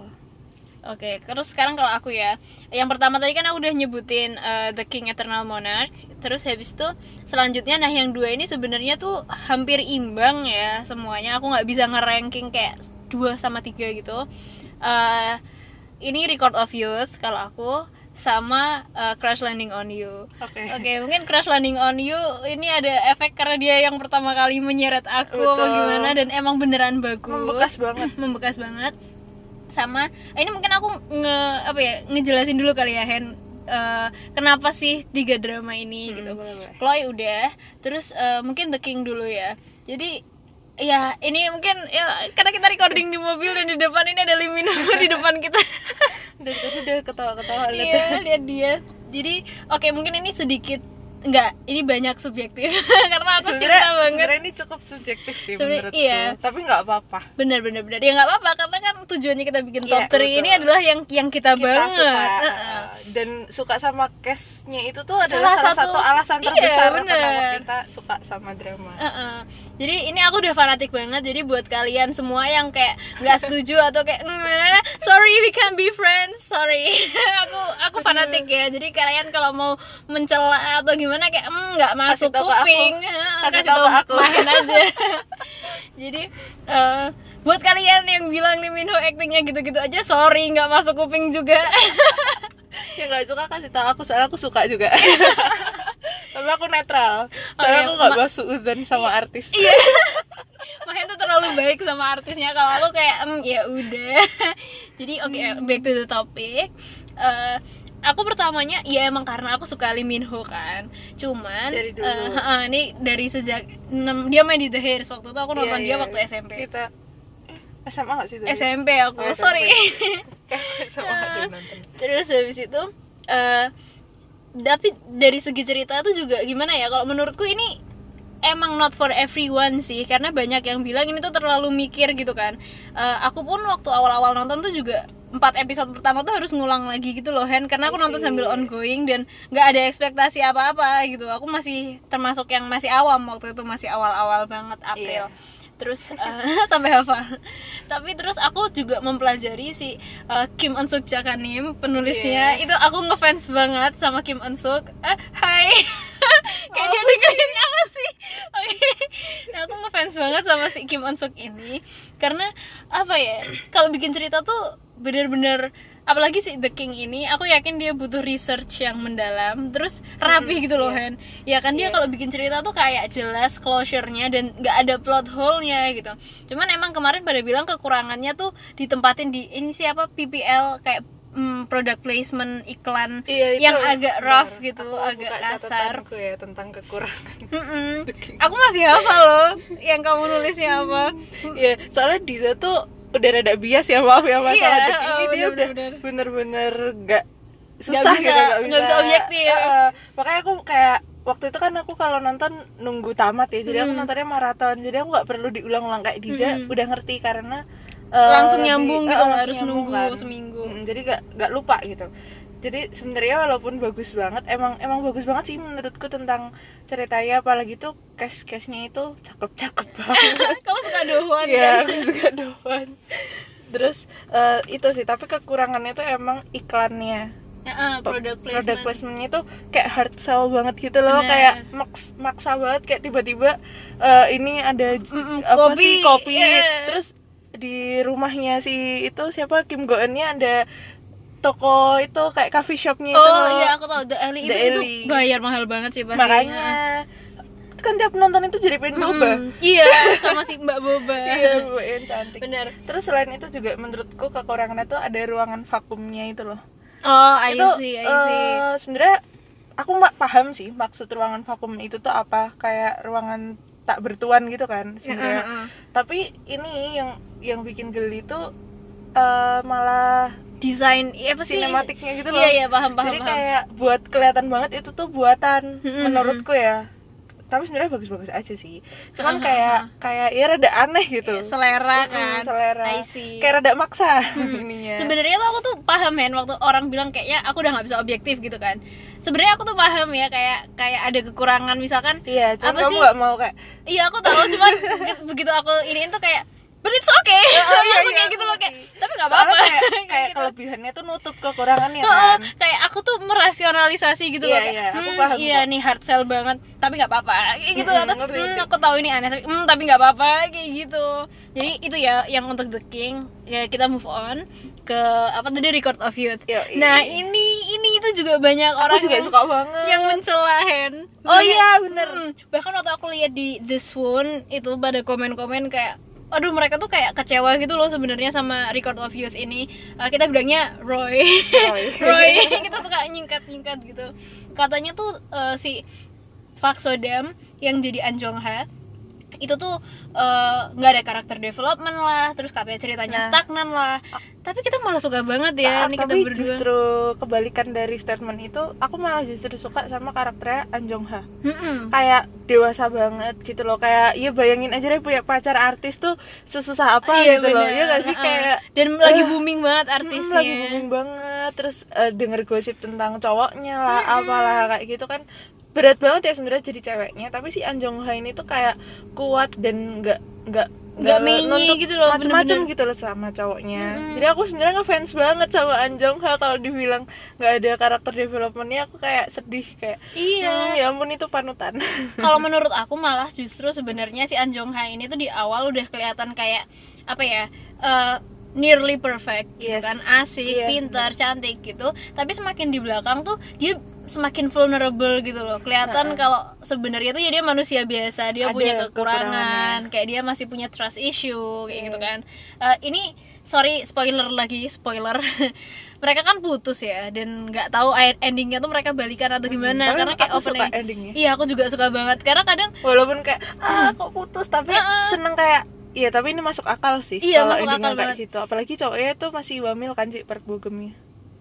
Oke, terus sekarang kalau aku ya, yang pertama tadi kan aku udah nyebutin uh, The King Eternal Monarch, terus habis itu selanjutnya, nah yang dua ini sebenarnya tuh hampir imbang ya semuanya. Aku nggak bisa ngeranking kayak dua sama tiga gitu. Uh, ini Record of Youth kalau aku sama uh, Crash Landing on You. oke. Oke, mungkin Crash Landing on You ini ada efek karena dia yang pertama kali menyeret aku apa Betul. gimana dan emang beneran bagus. Membekas banget. Membekas banget. Sama eh, ini mungkin aku nge apa ya ngejelasin dulu kali ya Hen. Eh, kenapa sih tiga drama ini Hmm, gitu. boleh. Chloe udah terus eh, mungkin The King dulu ya. Jadi ya ini mungkin ya karena kita recording di mobil dan di depan ini ada Limino [LAUGHS] di depan kita. Tadi udah ketawa-ketawa lihat iya lihat dia. Jadi oke mungkin ini sedikit enggak ini banyak subjektif. [LAUGHS] Karena aku sebenarnya cinta banget. sebenarnya ini cukup subjektif sih Sebenarnya menurutku. iya. tapi nggak apa-apa. Bener bener bener ya nggak apa-apa karena kan tujuannya kita bikin Iya, top 3 ini adalah yang yang kita, kita banget. Suka Heeh. Dan suka sama case-nya itu tuh adalah Salah salah, satu- satu, alasan iya, terbesar bener. kenapa kita suka sama drama Heeh. Jadi ini aku udah fanatik banget. Jadi buat kalian semua yang kayak nggak setuju [LAUGHS] atau kayak "Mm, sorry we can be friends, sorry. [LAUGHS] aku aku fanatik ya. Jadi kalian kalau mau mencela atau gimana kayak "Mm, nggak masuk tahu ke aku. kuping, Heeh, Kasih tahu ke aku. main [LAUGHS] aja. Jadi eh, buat kalian yang bilang nih Minho actingnya gitu-gitu aja, sorry nggak masuk kuping juga. [LAUGHS] yang nggak suka kasih tahu aku soalnya aku suka juga [LAUGHS] tapi aku netral Oh, soalnya iya. aku nggak Ma- bawa suudzon sama artis Iya. [LAUGHS] Mahen tuh terlalu baik sama artisnya kalau lu kayak em ya udah. Jadi oke back to the topic. Eh, aku pertamanya ya emang karena aku suka Lee Min Ho kan. Cuman Dari dulu. eh, heeh, ini dari sejak enam- dia main di The Hairs waktu itu aku nonton Iya, dia iya. waktu SMP. kita eh, SMA nggak sih? SMP aku. Oh, Sorry. Ada nonton. Terus habis itu eh tapi dari segi cerita tuh juga gimana ya? Kalau menurutku ini emang not for everyone sih karena banyak yang bilang ini tuh terlalu mikir gitu kan. Eh, aku pun waktu awal-awal nonton tuh juga empat episode pertama tuh harus ngulang lagi gitu loh Hen. Karena aku I nonton sambil ongoing dan nggak ada ekspektasi apa-apa gitu. Aku masih termasuk yang masih awam waktu itu masih awal-awal banget April. Iya. Terus [LAUGHS] eh, [LAUGHS] sampai hafal. Tapi terus aku juga mempelajari si eh, Kim Eun Suk Jakanim penulisnya. Iya. itu aku ngefans banget sama Kim Eun Suk eh hai. [LAUGHS] Kayak dia dengerin apa sih? Oke. Nah, aku ngefans banget sama si Kim Eun Suk ini. Karena apa ya kalau bikin cerita tuh bener-bener apalagi si The King ini aku yakin dia butuh research yang mendalam terus rapi Hmm, gitu loh iya. Hen ya kan dia Iya. kalau bikin cerita tuh kayak jelas closure-nya dan nggak ada plot hole-nya gitu cuman emang kemarin pada bilang kekurangannya tuh ditempatin di ini siapa PPL kayak mm, product placement iklan Iya, itu yang agak rough gitu Aku agak kasar ya tentang kekurangan. [LAUGHS] The King. aku masih hafal loh yang kamu nulisnya apa Iya, soalnya Diza tuh udah rada bias ya maaf ya masalah Iya, King ini oh, dia udah bener-bener. gak susah Nggak bisa- gitu gak bisa, nggak bisa objektif. Heeh. makanya aku kayak waktu itu kan aku kalau nonton nunggu tamat ya jadi aku Hmm. nontonnya maraton jadi aku nggak perlu diulang-ulang kayak Diza Hmm. udah ngerti karena eh, langsung lebih- nyambung eh, gitu langsung harus nunggu seminggu Mm, jadi gak, gak lupa gitu jadi sebenarnya walaupun bagus banget emang emang bagus banget sih menurutku tentang ceritanya apalagi tuh case case nya itu cakep cakep [LAUGHS] banget kamu suka doan Iya, kan aku suka doan. Terus eh, itu sih, tapi kekurangannya tuh emang iklannya. Ya, ah, product placement Product placementnya tuh kayak hard sell banget gitu loh, Bener. kayak maks maksa banget kayak tiba-tiba eh, ini ada j- Mm-mm, apa kopi, sih kopi. iya. Terus di rumahnya si itu siapa Kim Go Eun-nya ada toko itu kayak coffee shopnya itu oh iya aku tahu The Alley itu, itu bayar mahal banget sih pasti Makanya itu kan tiap nonton itu jadi pengen boba. Iya [LAUGHS] sama si Mbak Boba Iya, Bu En cantik. bener Terus selain itu juga menurutku kekurangannya tuh ada ruangan vakumnya itu loh. oh I itu see I see eh, sebenarnya aku mak paham sih maksud ruangan vakum itu tuh apa kayak ruangan tak bertuan gitu kan sebenarnya. Heeh, heeh. Tapi ini yang yang bikin geli tuh eh, malah desain iya apa sih sinematiknya gitu loh. iya iya paham paham Jadi paham kayak buat kelihatan banget itu tuh buatan Mm-mm. menurutku ya. Tapi sebenarnya bagus-bagus aja sih. Cuman Aha, kayak aha. kayak ya rada aneh gitu. Iya, selera Mm-mm, kan selera. I see Kayak rada maksa Hmm. [LAUGHS] ininya. Sebenarnya tuh aku tuh paham men waktu orang bilang kayaknya aku udah nggak bisa objektif gitu kan. Sebenarnya aku tuh paham ya kayak kayak ada kekurangan misalkan Iya, cuman Apa kamu sih? gak mau kayak iya aku tahu cuman begitu, [LAUGHS] begitu aku iniin tuh kayak but it's okay. Oh, [LAUGHS] iya, iya, kayak aku gitu loh kayak tapi nggak apa-apa. kayak, [LAUGHS] Kayak kayak gitu. kelebihannya tuh nutup kekurangannya Heeh, kan. kayak aku tuh merasionalisasi gitu loh Iya, kayak iya, aku hmm, paham iya kok. nih hard sell banget tapi nggak apa-apa kayak gitu Mm-mm, atau ngerti, hmm, aku tahu ini aneh tapi hmm, tapi nggak apa-apa kayak gitu jadi itu ya yang untuk The King ya kita move on ke apa tadi Record of Youth Yoi. nah ini ini itu juga banyak orang Aku juga yang, suka banget. yang mencela Hen Oh iya, bener. Mm, bahkan waktu aku lihat di The Swoon itu pada komen-komen kayak aduh mereka tuh kayak kecewa gitu loh sebenarnya sama Record of Youth ini. Eh, kita bilangnya Roy. Roy. [LAUGHS] Roy. [LAUGHS] Kita suka nyingkat-nyingkat gitu. Katanya tuh eh, si Park Sodam yang jadi An Jong Ha itu tuh eh, nggak ada karakter development lah terus katanya ceritanya Nah. stagnan lah. Tapi kita malah suka banget ya Ah, ini kita tapi berdua. justru kebalikan dari statement itu aku malah justru suka sama karakternya An Jong Ha. Mm-mm. kayak dewasa banget gitu loh kayak ya bayangin aja deh punya pacar artis tuh sesusah apa Iya, gitu loh bener. ya gak sih? Kayak dan lagi eh, booming banget Mm, artisnya. lagi booming banget terus eh, denger gosip tentang cowoknya lah apalah kayak gitu kan berat banget ya sebenarnya jadi ceweknya. Tapi si An Jong Ha ini tuh kayak kuat dan nggak nggak Nggak menye gitu loh, bener-bener. gitu loh sama cowoknya. Mm-mm. jadi aku sebenarnya ngefans banget sama An Jong Ha kalau dibilang nggak ada karakter developmentnya aku kayak sedih kayak iya. "Hmm, ya ampun itu panutan. [LAUGHS] Kalau menurut aku malah justru sebenarnya si An Jong Ha ini tuh di awal udah kelihatan kayak apa ya eh, nearly perfect gitu Yes. kan. Asik Iya, pintar cantik gitu. Tapi semakin di belakang tuh dia semakin vulnerable gitu loh. Kelihatan Heeh. kalau sebenarnya tuh ya dia manusia biasa. Dia Ada punya kekurangan kayak dia masih punya trust issue kayak Iya. gitu kan. Eh, ini sorry spoiler lagi spoiler. [LAUGHS] Mereka kan putus ya dan nggak tahu endingnya tuh mereka balikan atau gimana. Tapi karena kayak aku suka opening endingnya. Iya aku juga suka banget. Karena kadang walaupun kayak ah kok putus tapi Heeh. seneng kayak Iya tapi ini masuk akal sih Iya, kalau masuk akal banget. gitu apalagi cowoknya tuh masih wamil kan si Park Bo Gum-nya.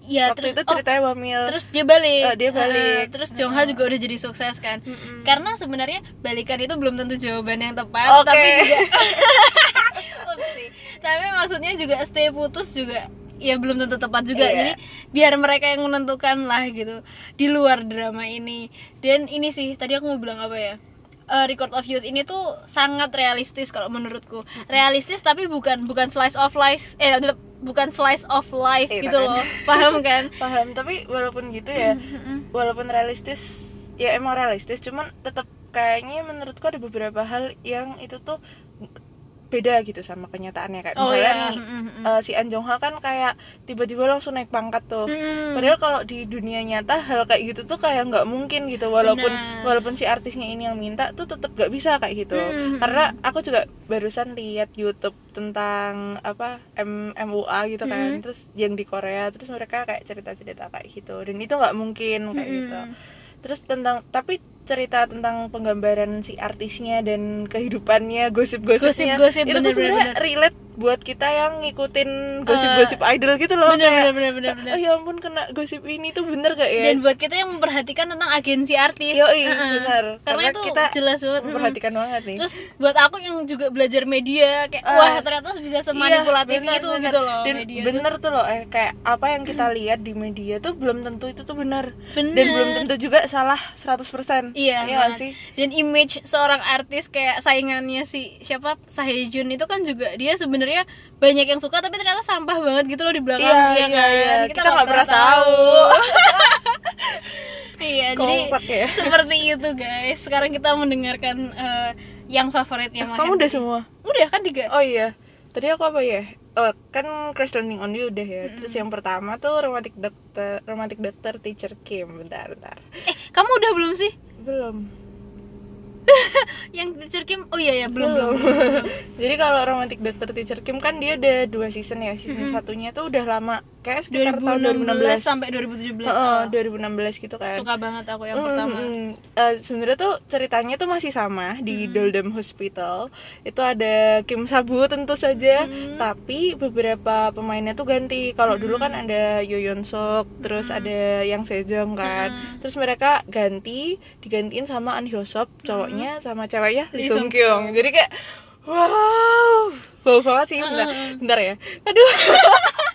ya waktu terus itu oh, ceritanya wamil terus dia balik. Eh, dia balik. Heeh, terus Jongha juga udah jadi sukses kan. Mm-mm. Karena sebenarnya balikan itu belum tentu jawaban yang tepat, Oke. tapi juga [LAUGHS] Upsi. Tapi maksudnya juga stay putus juga ya belum tentu tepat juga. Iya. Jadi biar mereka yang menentukan lah gitu di luar drama ini. Dan ini sih tadi aku mau bilang apa ya? Eh, Record of Youth ini tuh sangat realistis kalau menurutku. Realistis tapi bukan bukan slice of life eh bukan slice of life Iya, gitu kan. loh. Paham kan? [LAUGHS] paham tapi walaupun gitu ya Mm-mm. walaupun realistis ya emang realistis cuman tetap kayaknya menurutku ada beberapa hal yang itu tuh beda gitu sama kenyataannya kayak Oh misalnya iya. nih Mm-mm. eh, si An Jong Ha kan kayak tiba-tiba langsung naik pangkat tuh Mm. Padahal kalau di dunia nyata hal kayak gitu tuh kayak nggak mungkin gitu walaupun Benar. walaupun si artisnya ini yang minta tuh tetap nggak bisa kayak gitu. Mm, mm, Karena aku juga barusan lihat YouTube tentang apa M MUA gitu kan, Mm. terus yang di Korea terus mereka kayak cerita-cerita kayak gitu dan itu nggak mungkin kayak Mm. gitu. Terus tentang tapi cerita tentang penggambaran si artisnya dan kehidupannya gosip-gosipnya. Gosip-gosip, itu tuh sebenarnya relate buat kita yang ngikutin gosip-gosip idol gitu loh bener, kayak bener, bener, bener, oh ya ampun kena gosip ini tuh bener gak ya dan buat kita yang memperhatikan tentang agensi artis Yoi, Heeh. benar. karena, Karena itu kita jelas banget memperhatikan banget nih terus buat aku yang juga belajar media kayak Ah. wah ternyata bisa semanipulatif Iya, bener, itu bener. gitu loh dan media tuh. bener tuh loh eh kayak apa yang kita lihat di media tuh belum tentu itu tuh benar Bener. dan belum tentu juga salah 100% Iya, nggak banget. sih dan image seorang artis kayak saingannya si siapa Sahejun itu kan juga dia sebenarnya banyak yang suka tapi ternyata sampah banget gitu loh di belakang. Iya, ya iya, kan? iya. kita nggak pernah pernah tahu. [LAUGHS] Iya jadi kompak ya. [LAUGHS] seperti itu guys. Sekarang kita mendengarkan eh, yang favoritnya Mahen kamu udah semua? Udah kan tiga? Oh iya. Tadi aku apa ya? Oh kan Crash Landing on You udah ya. Terus yang pertama tuh romantic doctor romantic doctor teacher Kim. Bentar bentar. Eh kamu udah belum sih? Belum [LAUGHS] yang teacher Kim oh iya ya belum belum. belum, [LAUGHS] Jadi kalau Romantic Doctor Teacher Kim kan dia ada dua season ya. Season satunya tuh udah lama, kayak sekitar tahun 2016 2016 sampai 2017 Heeh, oh. 2016 gitu kan. suka banget aku yang Mm, pertama mm, mm. Eh, sebenarnya tuh ceritanya tuh masih sama di Doldem Hospital. Itu ada Kim Sabu tentu saja, tapi beberapa pemainnya tuh ganti. Kalau dulu kan ada Yo Yeon Sok, terus ada Yang Sejong kan. Terus mereka ganti, digantiin sama An Hyo Sop, cowoknya sama ceweknya Lee Lee Sung Kyung. Jadi kayak wow, wow banget sih. Bentar, bentar ya. Aduh. [LAUGHS]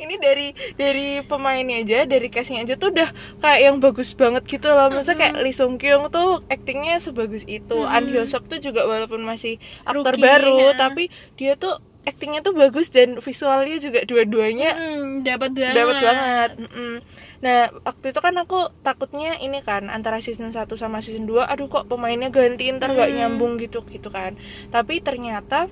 ini dari dari pemainnya aja dari castnya aja tuh udah kayak yang bagus banget gitu loh maksudnya kayak Lee Sung Kyung tuh actingnya sebagus itu An Hyo Sop tuh juga walaupun masih aktor Rookie, baru ya. tapi dia tuh actingnya tuh bagus dan visualnya juga dua-duanya Hmm, dapat banget dapat banget Mm-mm. Nah waktu itu kan aku takutnya ini kan antara season 1 sama season 2 aduh kok pemainnya ganti ntar gak nyambung gitu gitu kan. Tapi ternyata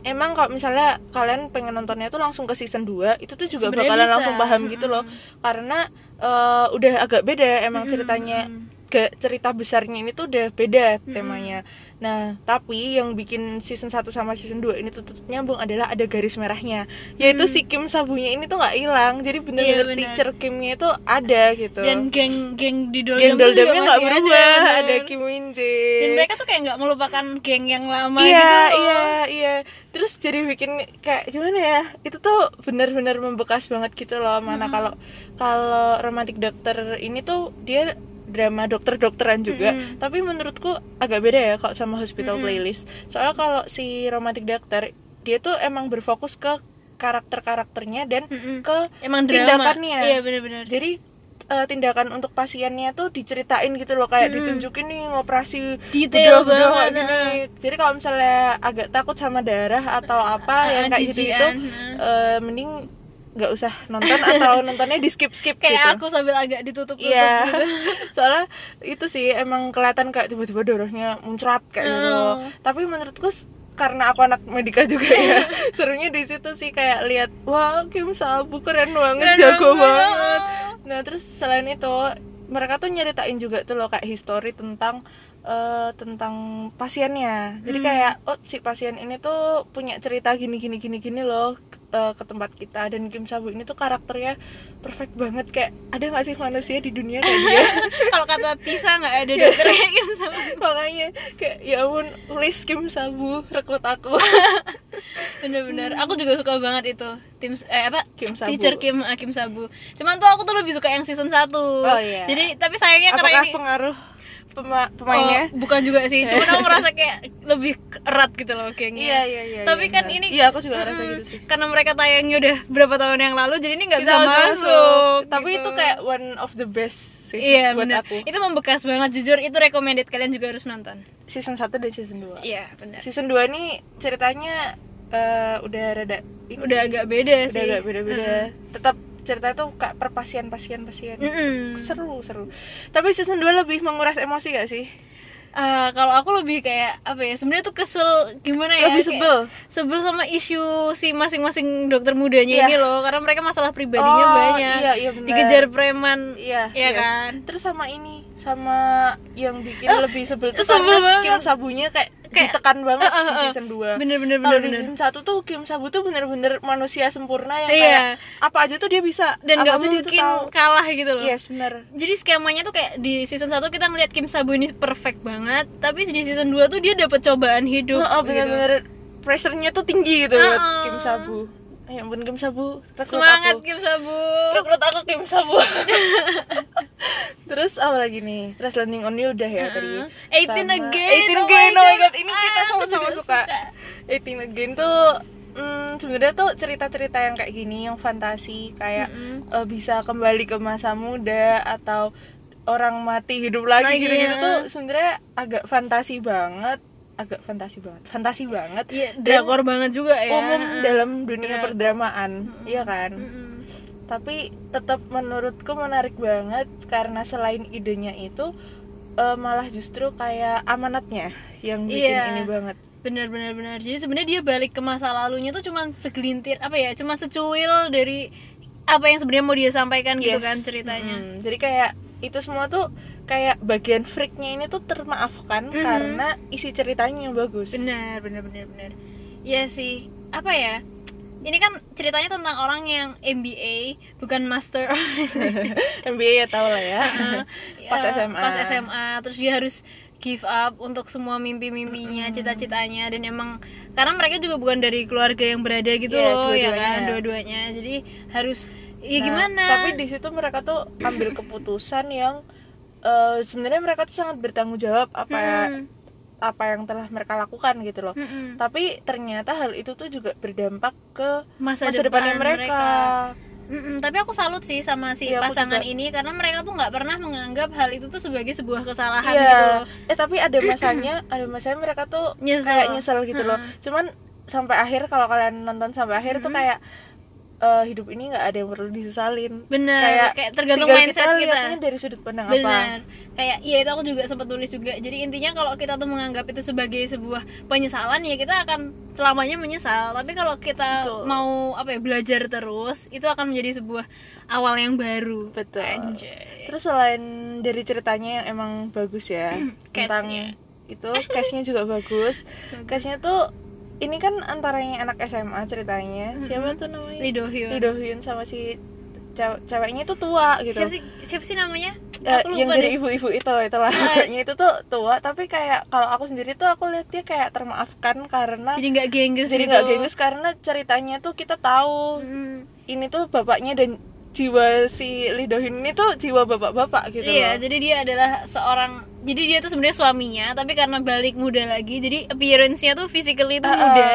emang kalau misalnya kalian pengen nontonnya tuh langsung ke season 2 itu tuh juga Sebenarnya bakalan bisa. langsung paham gitu loh. Karena eh, udah agak beda emang ceritanya ga- cerita besarnya ini tuh udah beda temanya. Nah, tapi yang bikin season 1 sama season 2 ini tetap nyambung adalah ada garis merahnya. Yaitu si Kim Sabunya ini tuh nggak hilang. Jadi bener-bener Iya, bener. teacher Kimnya itu ada gitu. dan geng-geng di Geng tuh juga Doldamnya nggak masih berubah, ada, ada. Kim Min Jae. dan mereka tuh kayak nggak melupakan geng yang lama iya gitu loh. iya iya terus jadi bikin kayak gimana ya itu tuh benar-benar membekas banget gitu loh mana kalau kalau romantic dokter ini tuh dia drama dokter-dokteran juga. Mm-mm. tapi menurutku agak beda ya kalau sama hospital playlist. Soalnya kalau si romantic doctor dia tuh emang berfokus ke karakter-karakternya dan Mm-mm. ke emang drama. tindakannya. Iya bener-bener. Jadi eh, tindakan untuk pasiennya tuh diceritain gitu loh kayak ditunjukin nih ngoperasi Detail banget. Jadi kalau misalnya agak takut sama darah atau apa Ah, yang kayak gitu itu jijian, mending nggak usah nonton atau [LAUGHS] nontonnya di skip skip kayak gitu. aku sambil agak ditutup-tutup Iya, gitu [LAUGHS] soalnya itu sih emang kelihatan kayak tiba-tiba darahnya muncrat kayak gitu. Oh. Tapi menurutku karena aku anak medika juga [LAUGHS] ya, serunya di situ sih kayak lihat wah Kim Sabu keren banget, Keren jago banget. banget. Nah terus selain itu mereka tuh nyeritain juga tuh loh kayak history tentang eh, tentang pasiennya. Jadi kayak oh si pasien ini tuh punya cerita gini gini gini gini loh eh, ke tempat kita. Dan Kim Sabu ini tuh karakternya perfect banget. Kayak ada nggak sih manusia di dunia kayak dia? [LAUGHS] Kalau kata Tisa nggak ada Iya. dokternya gitu sama [LAUGHS] makanya kayak ya ampun please Kim Sabu rekrut aku. [LAUGHS] Bener-bener. Aku juga suka banget itu. Tim eh apa? Kim Sabu. teacher Kim ah, Kim Sabu. Cuman tuh aku tuh lebih suka yang season 1 Oh, iya. jadi tapi sayangnya karena apakah ini pengaruh pema- pemainnya. Oh, bukan juga sih cuman aku [LAUGHS] ngerasa kayak lebih erat gitu loh gengnya. Iya iya iya tapi iya, kan benar. ini iya aku juga ngerasa gitu sih. karena mereka tayangnya udah berapa tahun yang lalu jadi ini nggak bisa harus masuk, tapi gitu. itu kayak one of the best sih iya buat benar. aku. Itu membekas banget jujur itu recommended kalian juga harus nonton. Season 1 dan season 2 iya benar. Season 2 ini ceritanya eh, udah rada ini udah sih, agak beda udah sih. agak beda-beda tetap ceritanya tuh kayak per pasien pasien pasien. Mm-mm. seru seru. Tapi season 2 lebih menguras emosi gak sih? Eh, kalau aku lebih kayak apa ya sebenarnya tuh kesel gimana ya? Lebih kayak sebel? sebel sama isu si masing-masing dokter mudanya Iya. ini loh. Karena mereka masalah pribadinya Oh, banyak. iya, iya, dikejar preman. Iya, Iya yes. kan? Terus sama ini, sama yang bikin Oh, lebih sebel tuh sebel karena banget. Kim Sabunya kayak, Kayak- ditekan banget Eh, eh, di eh. season 2 bener-bener Kalau di season 1 tuh Kim Sabu tuh bener-bener manusia sempurna yang Iya. kayak apa aja tuh dia bisa dan nggak mungkin kalah gitu loh Yes, bener jadi skemanya tuh kayak di season 1 kita ngeliat Kim Sabu ini perfect banget tapi di season 2 tuh dia dapat cobaan hidup Heeh, gitu. bener-bener pressure-nya tuh tinggi gitu buat Heeh. Kim Sabu Ya ampun Kim Sabu, rekrut semangat aku Kim Sabu Rekrut aku Kim Sabu [LAUGHS] Terus apa lagi nih? Terus Landing on You udah ya tadi Uh-huh. 18 Sama- Again, 18 oh Again, oh my God. god Ini kita Ah, aku sama-sama suka. 18 Again tuh hmm, sebenarnya tuh cerita-cerita yang kayak gini yang fantasi kayak Mm-mm. eh, bisa kembali ke masa muda atau orang mati hidup lagi Lagi, gitu-gitu ya. tuh sebenarnya agak fantasi banget agak fantasi banget. Fantasi banget. Iya, Dan drakor banget juga ya. umum dalam dunia Bener. perdramaan iya kan? Mm-mm. tapi tetap menurutku menarik banget karena selain idenya itu eh, malah justru kayak amanatnya yang bikin Iya. ini banget. Benar benar benar. Jadi sebenarnya dia balik ke masa lalunya tuh cuman segelintir apa ya cuman secuil dari apa yang sebenarnya mau dia sampaikan gitu Yes. kan ceritanya. Mm, jadi kayak itu semua tuh kayak bagian freaknya ini tuh termaafkan Mhm. karena isi ceritanya yang bagus. Benar benar benar benar. Ya sih. Apa ya? Ini kan ceritanya tentang orang yang MBA bukan master [LAUGHS] MBA ya tau lah ya. [LAUGHS] Pas SMA pas SMA terus dia harus give up untuk semua mimpi-mimpinya cita-citanya dan emang karena mereka juga bukan dari keluarga yang berada gitu Iya, loh ya dua-duanya. kan dua-duanya. Jadi harus ya Nah, gimana tapi di situ mereka tuh ambil keputusan yang eh, sebenarnya mereka tuh sangat bertanggung jawab apa Mm-mm. apa yang telah mereka lakukan gitu loh Mm-mm. tapi ternyata hal itu tuh juga berdampak ke masa, masa, depannya depan mereka, Mm-mm, tapi aku salut sih sama si Iya, aku pasangan juga. ini karena mereka tuh nggak pernah menganggap hal itu tuh sebagai sebuah kesalahan Iya. gitu loh eh tapi ada [CLEARS THROAT] masanya ada masanya mereka tuh Nyesel. kayak nyesel gitu loh Mm-mm. cuman sampai akhir kalau kalian nonton sampai akhir tuh kayak eh, hidup ini nggak ada yang perlu disesalin. Bener kayak kayak, tergantung mindset kita kita, dari sudut pandang benar apa kayak iya itu aku juga sempat tulis juga. Jadi intinya kalau kita tuh menganggap itu sebagai sebuah penyesalan ya kita akan selamanya menyesal. Tapi kalau kita Betul. mau apa ya belajar terus itu akan menjadi sebuah awal yang baru. Betul. Anjay. Terus selain dari ceritanya yang emang bagus ya [CLEARS THROAT] tentang itu, case-nya juga bagus. [LAUGHS] Case-nya tuh ini kan antaranya anak SMA ceritanya. Siapa tuh namanya? Lee Do Hyun. Lee Do Hyun sama si cew- ceweknya itu tua gitu. siapa sih siapa sih namanya aku yang jadi ibu-ibu itu itulah pokoknya itu tuh tua tapi kayak kalau aku sendiri tuh aku lihat dia kayak termaafkan karena jadi nggak gengges jadi gitu. nggak gengges karena ceritanya tuh kita tahu Hmm. ini tuh bapaknya dan jiwa si Lee Do Hyun ini tuh jiwa bapak-bapak gitu iya loh. jadi dia adalah seorang jadi dia tuh sebenarnya suaminya tapi karena balik muda lagi jadi appearance-nya tuh physically tuh Ah, muda.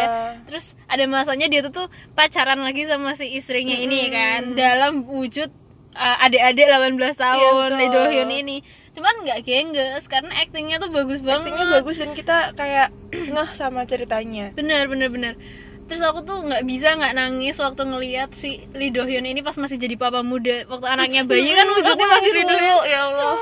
Terus ada masanya dia tuh tuh pacaran lagi sama si istrinya ini kan dalam wujud uh, adik-adik 18 tahun Iya, Lee betul. Do Hyun ini. Cuman nggak gengges karena actingnya tuh bagus banget. Actingnya bagus dan kita kayak [CLEARS THROAT] ngeh sama ceritanya. bener bener bener terus aku tuh nggak bisa nggak nangis waktu ngelihat si Lee Do Hyun ini pas masih jadi papa muda. Waktu anaknya bayi kan [LAUGHS] wujudnya masih Lee Do Hyun. Ya Allah.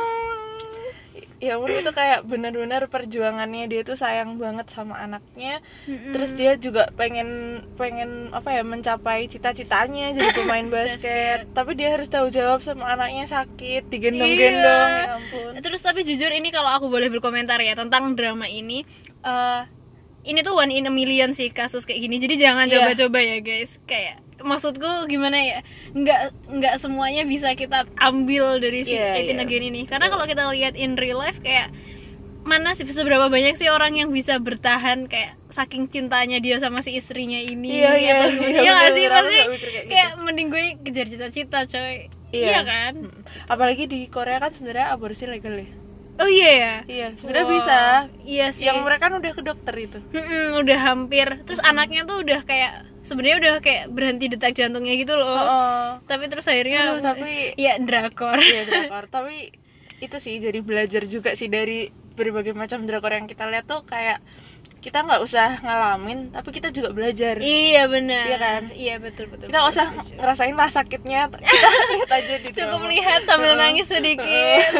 Ya ampun itu kayak benar-benar perjuangannya dia tuh sayang banget sama anaknya. Terus dia juga pengen pengen apa ya mencapai cita-citanya jadi pemain [LAUGHS] basket. Tapi dia harus tahu jawab sama anaknya sakit, digendong-gendong. Iya. Ya ampun. Terus tapi jujur ini kalau aku boleh berkomentar ya tentang drama ini, eh ini tuh one in a million sih kasus kayak gini. Jadi jangan Iya. coba-coba ya guys. Kayak maksudku gimana ya? Nggak nggak semuanya bisa kita ambil dari si Iya, 18 iya. Again ini. Karena kalau kita lihat in real life kayak mana sih seberapa banyak sih orang yang bisa bertahan kayak saking cintanya dia sama si istrinya ini Iya, iya, iya. Iya sih pasti mikir kayak gitu. kayak mending gue kejar cita-cita coy iya kan Mm. Apalagi di Korea kan sebenarnya aborsi legal ya. oh iya ya Iya, sebenarnya Wow. bisa. iya sih Yang mereka kan udah ke dokter itu. Mm-mm, udah hampir terus anaknya tuh udah kayak sebenarnya udah kayak berhenti detak jantungnya gitu loh Oh, tapi terus akhirnya Aduh, tapi- ya drakor iya drakor. Tapi itu sih jadi belajar juga sih dari berbagai macam drakor yang kita lihat tuh kayak kita nggak usah ngalamin, tapi kita juga belajar. iya benar Iya kan? iya betul betul Kita nggak usah setuju. ngerasain lah sakitnya, [LAUGHS] kita lihat aja di cukup drama. lihat sambil nangis sedikit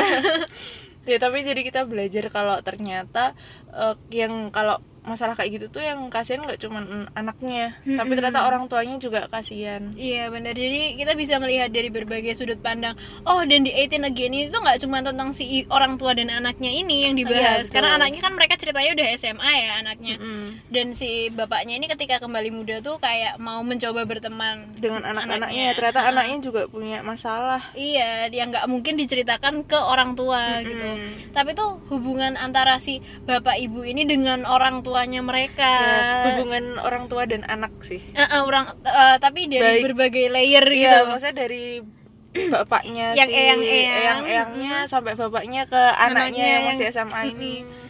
[LAUGHS] ya tapi jadi kita belajar kalau ternyata eh, yang kalau masalah kayak gitu tuh yang kasihan nggak cuma anaknya tapi ternyata orang tuanya juga kasihan Iya benar. Jadi kita bisa melihat dari berbagai sudut pandang. Oh dan di 18 Again ini tuh nggak cuma tentang si orang tua dan anaknya ini yang dibahas. Iya. Karena anaknya kan mereka ceritanya udah SMA ya anaknya. Mm-mm. Dan si bapaknya ini ketika kembali muda tuh kayak mau mencoba berteman dengan anak-anaknya Anaknya. ternyata anaknya juga punya masalah Iya, dia nggak mungkin diceritakan ke orang tua gitu. Tapi tuh hubungan antara si bapak ibu ini dengan orang tuanya mereka. Ya, hubungan orang tua dan anak sih Eh, eh, orang eh, tapi dari Baik. berbagai layer gitu. iya loh. maksudnya dari bapaknya Yang si eyang-eyang. eyang-eyangnya sampai bapaknya ke anaknya, yang masih yang- SMA ini Mm-mm.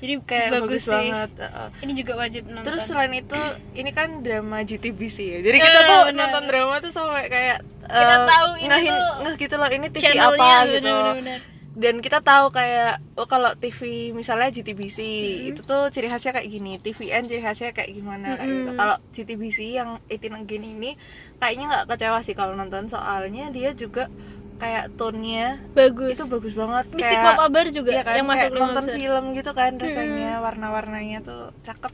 Jadi kayak bagus, bagus, sih. banget. Ini juga wajib nonton. Terus selain itu, ini kan drama GTBC ya. Jadi Eh, kita tuh bener. nonton drama tuh sampai kayak Kita eh, tahu ini ngahin, tuh ngeh gitu loh, ini TV apa gitu. bener-bener. Dan kita tahu kayak oh kalau TV misalnya GTBC Mm-hmm. itu tuh ciri khasnya kayak gini, TVN ciri khasnya kayak gimana kayak gitu. Kalau GTBC yang 18 Again ini kayaknya nggak kecewa sih kalau nonton soalnya dia juga kayak tone-nya bagus. itu bagus banget Mystic kayak Pop Abar juga iya kan, yang masuk kayak nonton besar. film gitu kan rasanya warna-warnanya tuh cakep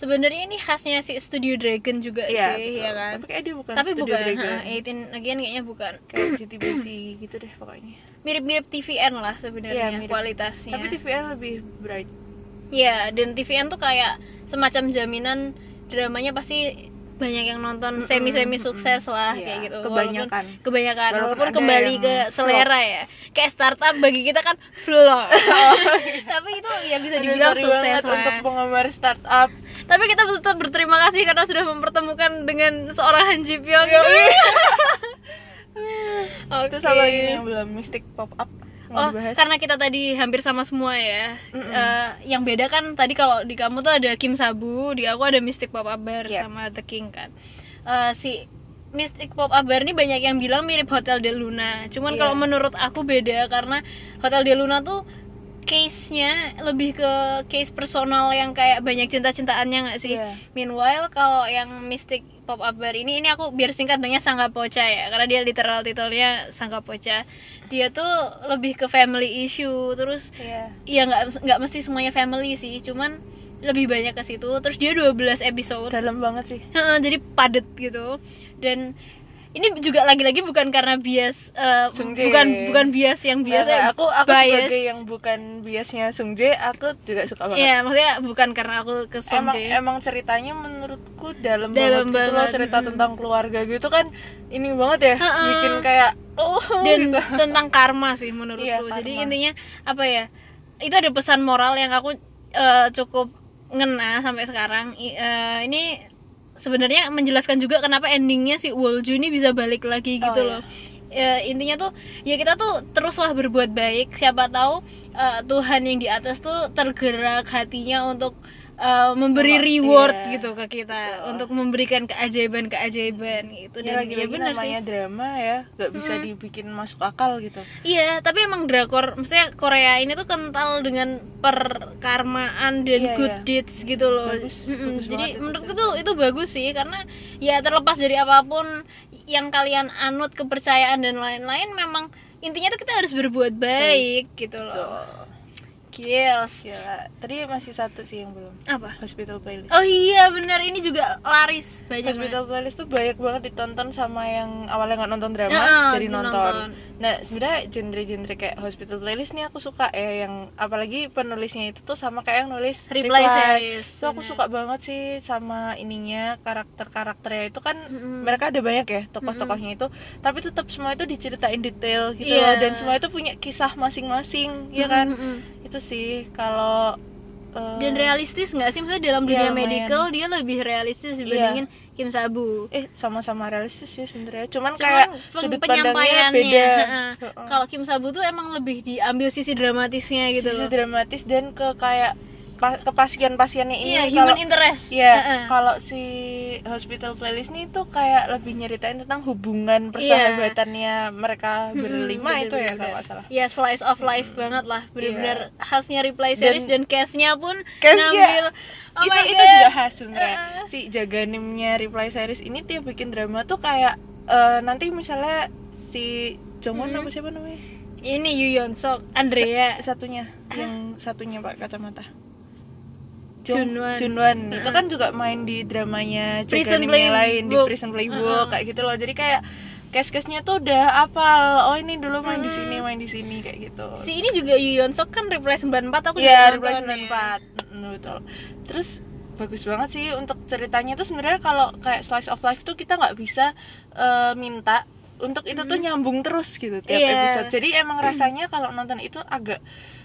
Sebenarnya ini khasnya si Studio Dragon juga Iya, sih, betul. ya kan. Tapi kayak dia bukan Tapi Studio bukan, Dragon. ha, 18 again kayaknya bukan. Kayak GTBC gitu deh pokoknya. Mirip-mirip TVN lah sebenarnya Iya, mirip. kualitasnya. Tapi TVN lebih bright. Iya, dan TVN tuh kayak semacam jaminan dramanya pasti banyak yang nonton semi-semi sukses lah Iya, kayak gitu. kebanyakan. Walaupun, kebanyakan Walaupun walaupun kembali ke selera ya. Kayak startup bagi kita kan flop. [LAUGHS] Tapi itu ya bisa dibilang sukses lah. untuk penggemar startup. Tapi kita tetap berterima kasih karena sudah mempertemukan dengan seorang Han Ji Pyong. [LAUGHS] Oke. Itu sama nih yang belum Mystic Pop Up Oh, dibahas. karena kita tadi hampir sama semua ya. Eh, yang beda kan tadi kalau di kamu tuh ada Kim Sabu, di aku ada Mystic Pop Abar Iya. sama The King kan. Eh, si Mystic Pop Abar ini banyak yang bilang mirip Hotel de Luna. Cuman Iya. kalau menurut aku beda karena Hotel de Luna tuh case-nya lebih ke case personal yang kayak banyak cinta-cintaannya nggak sih? Iya. Meanwhile kalau yang Mystic pop up bar ini ini aku biar singkat namanya Sangga Poca ya karena dia literal titelnya Sangga Poca dia tuh lebih ke family issue terus Iya. ya nggak nggak mesti semuanya family sih cuman lebih banyak ke situ terus dia 12 episode Dalam banget sih. Heeh, jadi padet gitu dan ini juga lagi-lagi bukan karena bias eh, Jae. bukan bukan bias yang bias ya, nggak, aku aku bias. sebagai yang bukan biasnya Sung Jae, aku juga suka banget. Iya, maksudnya bukan karena aku ke Song emang Jae. emang ceritanya menurutku dalam, Dalam banget, gitu loh banget, cerita mm. tentang keluarga gitu kan ini banget ya Ha-ha. bikin kayak oh dan gitu. tentang karma sih menurutku. Iya, Jadi karma. intinya apa ya? Itu ada pesan moral yang aku eh, cukup ngena sampai sekarang. Eh, ini sebenarnya menjelaskan juga kenapa endingnya si Wolju ini bisa balik lagi gitu Oh, loh. Ya, intinya tuh ya kita tuh teruslah berbuat baik. Siapa tahu eh, Tuhan yang di atas tuh tergerak hatinya untuk eh, memberi Oh, reward iya. gitu ke kita Betul. untuk memberikan keajaiban-keajaiban gitu ya dan lagi ya benar sih. namanya drama ya nggak bisa dibikin masuk akal gitu Iya, tapi emang drakor, maksudnya Korea ini tuh kental dengan perkarmaan dan Iya, good iya. deeds gitu loh. Bagus, Mm-mm. bagus Jadi menurutku tuh itu bagus sih karena ya terlepas dari apa pun yang kalian anut kepercayaan dan lain-lain memang intinya tuh kita harus berbuat baik gitu loh. Tuh. Kills. Gila. tadi masih satu sih yang belum Apa? hospital playlist Oh iya benar ini juga laris banyak Hospital Playlist tuh banyak banget ditonton sama yang awalnya nggak nonton drama Heeh, jadi nonton. nonton. Nah sebenarnya genre-genre kayak Hospital Playlist nih aku suka ya yang apalagi penulisnya itu tuh sama kayak yang nulis Reply series, Itu aku suka banget sih sama ininya karakter-karakternya itu kan Mm-mm. mereka ada banyak ya tokoh-tokohnya itu tapi tetap semua itu diceritain detail gitu Iya. loh dan semua itu punya kisah masing-masing ya kan Mm-mm. itu sih kalau eh, Dan realistis nggak sih? Maksudnya dalam Iya, dunia lumayan. medical dia lebih realistis dibandingin Kim Sabu. eh sama-sama realistis sih sebenarnya cuman, Cuman kayak sudut pandangnya penyampaiannya, beda. [LAUGHS] Kalau Kim Sabu tuh emang lebih diambil sisi dramatisnya gitu sisi loh. dramatis dan ke kayak ke pasien-pasiennya ini Iya, kalau human interest. Iya, Heeh. kalau si hospital playlist nih tuh kayak lebih nyeritain tentang hubungan Iya. persahabatannya mereka Mm-mm, berlima itu ya bener-bener. kalau nggak salah. Ya slice of life banget lah, bener-bener khasnya reply Dan- series dan, case-nya pun Case-nya, ngambil. Oh itu itu God. juga khas sebenarnya. Heeh. Si jaganimnya reply series ini dia bikin drama tuh kayak eh, nanti misalnya si Jongwon Mm-mm. apa siapa namanya? Ini Yu Yeon Sok, Andrea. Satunya, yang satunya pakai kacamata. Junwan. Junwan. Itu Heeh. kan juga main di dramanya Prison yang lain di. Prison Playbook Heeh. kayak gitu loh. Jadi kayak case-case-nya tuh udah apal. Oh, ini dulu main di Hmm. sini, main di sini kayak gitu. Si ini juga Yu Yeon Sok kan reply 94 aku Iya, juga Reply nonton ya. 94. Mm, betul. Terus bagus banget sih untuk ceritanya tuh sebenarnya kalau kayak slice of life tuh kita nggak bisa eh, minta untuk itu tuh nyambung terus gitu tiap Hmm. Iya. episode. Jadi emang rasanya kalau nonton itu agak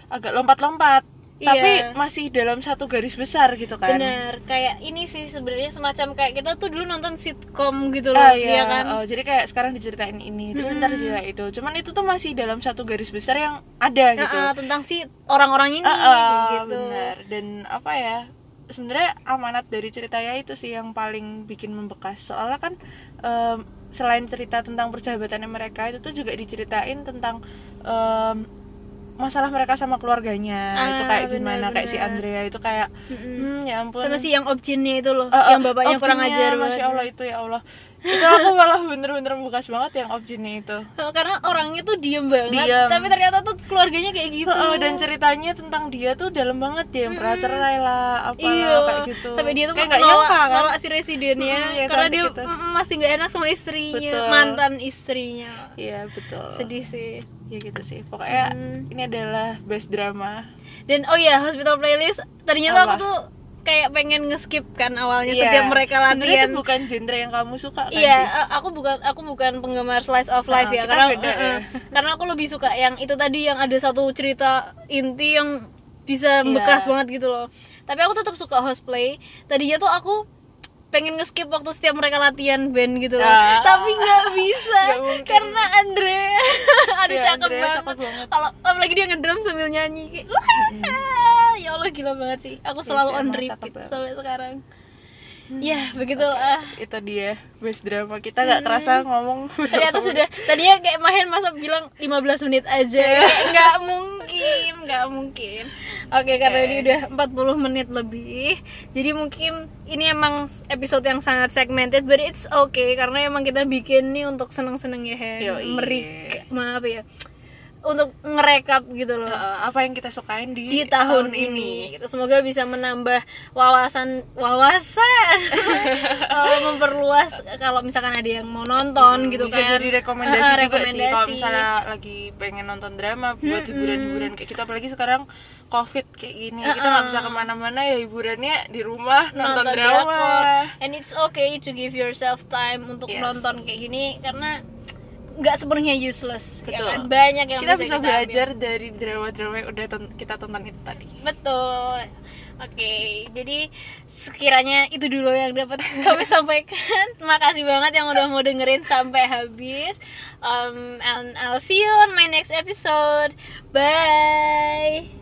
agak lompat-lompat. Iya. Tapi masih dalam satu garis besar gitu kan. Bener, kayak ini sih sebenarnya semacam kayak kita tuh dulu nonton sitcom gitu loh, Ah, iya, iya kan? oh, jadi kayak sekarang diceritain ini, terus Mm-mm. ntar cerita itu. Cuman itu tuh masih dalam satu garis besar yang ada gitu. Heeh, tentang si orang-orang ini kayak ah, gitu. benar. Dan apa ya? Sebenarnya amanat dari ceritanya itu sih yang paling bikin membekas. Soalnya kan em, selain cerita tentang persahabatannya mereka itu tuh juga diceritain tentang em, masalah mereka sama keluarganya. Ah, itu kayak gimana kayak si. Andrea itu kayak Mm-mm. hmm, ya ampun. Sama si yang objinnya itu loh, Eh, eh, yang bapaknya kurang objinnya, ajar Masya banget. Allah itu ya Allah Itu aku malah bener-bener membekas banget yang objinnya itu Oh, Karena orangnya tuh diem banget, Diem. tapi ternyata tuh keluarganya kayak gitu. Heeh, Dan ceritanya tentang dia tuh dalam banget Dia yang pernah cerai lah Apa Iya, kayak gitu sampai dia tuh Kayak nggak nyangka kan nolak si residennya Mm, yang karena dia itu. mm, masih nggak enak sama istrinya, Betul. mantan istrinya. Iya betul Sedih sih. Ya gitu sih Pokoknya Hmm. ini adalah best drama Dan oh ya, hospital playlist tadinya tuh aku tuh kayak pengen nge-skip kan awalnya Iya. setiap mereka Sebenarnya latihan. itu bukan genre yang kamu suka kan Iya, a- aku bukan aku bukan penggemar slice of life Nah, ya karena beda eh, eh, ya. karena aku lebih suka yang itu tadi yang ada satu cerita inti yang bisa Iya. bekas banget gitu loh. Tapi aku tetap suka cosplay. Tadinya tuh aku pengen nge-skip waktu setiap mereka latihan band gitu loh. Ah. Tapi nggak [LAUGHS] bisa mungkin. karena Andre [LAUGHS] ada Iya, cakep Andrea banget. cakep banget. Kalau apalagi dia ngedrum sambil nyanyi kayak wah, ya Allah gila banget sih. Aku Iya selalu sih, on repeat sampai sekarang. Ya, begitulah. Itu dia best drama Kita nggak kerasa ngomong ternyata sudah tadinya kayak main masa bilang 15 menit aja Iya. Nggak mungkin nggak mungkin oke karena Oke. ini udah 40 menit lebih jadi mungkin ini emang episode yang sangat segmented but it's okay karena emang kita bikin nih untuk seneng-seneng ya Hen. Merik maaf ya untuk ngerekap gitu loh Eh, apa yang kita sukain di, di tahun, ini. Gitu. Semoga bisa menambah wawasan wawasan Eh, [LAUGHS] memperluas kalau misalkan ada yang mau nonton gitu bisa kan. jadi rekomendasi Eh, juga sih kalau rekomendasi. misalnya lagi pengen nonton drama buat Mm-mm. hiburan-hiburan kayak kita apalagi sekarang covid kayak gini kita nggak bisa ke mana-mana ya hiburannya di rumah nonton, drama drakor. And it's okay to give yourself time untuk Yes. nonton kayak gini karena nggak sepenuhnya useless. ya Betul. kan? Banyak yang kita bisa, bisa kita belajar ambil. dari drama-drama yang udah ton- kita tonton itu tadi Betul. Oke, jadi sekiranya itu dulu yang dapat [LAUGHS] kami sampaikan. Makasih banget yang udah mau dengerin sampai habis. Um, and I'll see you on my next episode. Bye.